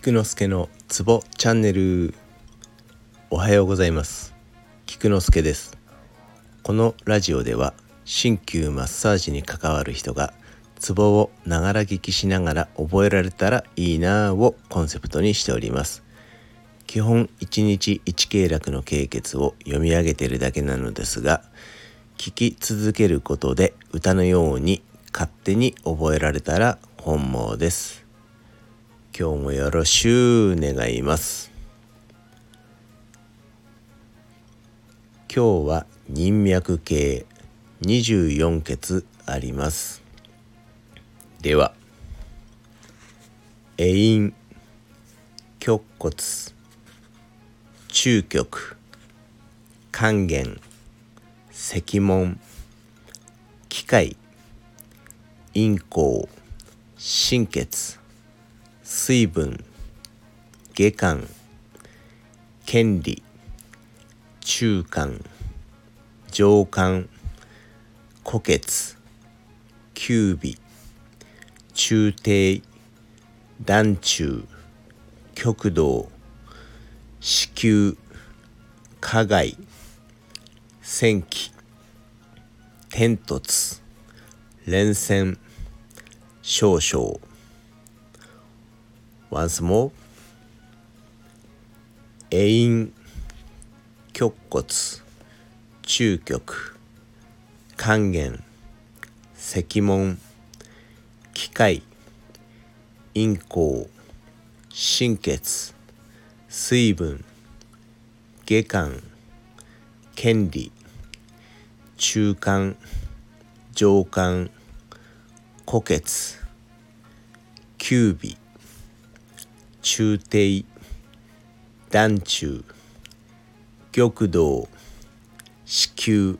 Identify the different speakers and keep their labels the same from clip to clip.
Speaker 1: 菊之助のツボチャンネル。おはようございます。菊之助です。このラジオでは鍼灸マッサージに関わる人がツボをながら聞きしながら覚えられたらいいなぁをコンセプトにしております。基本1日1経絡の経血を読み上げているだけなのですが聞き続けることで歌のように勝手に覚えられたら本望です。今日もよろしゅう願います。今日は人脈系24血あります。では栄陰極骨中極還元石門機械陰行心血。水分下巻権利中間上巻虎血九尾中低団中極道子宮加害戦記天突連戦少々。Once more. 栄陰極骨。中極還元。石門機械。陰行心血。水分。下巻。権利。中間上間虎血九尾。中低団中玉道子宮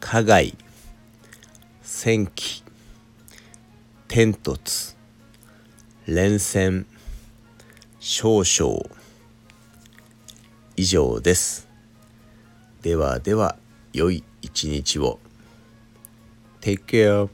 Speaker 1: 加害戦記天突連戦少々。以上です。ではでは良い一日を。Take care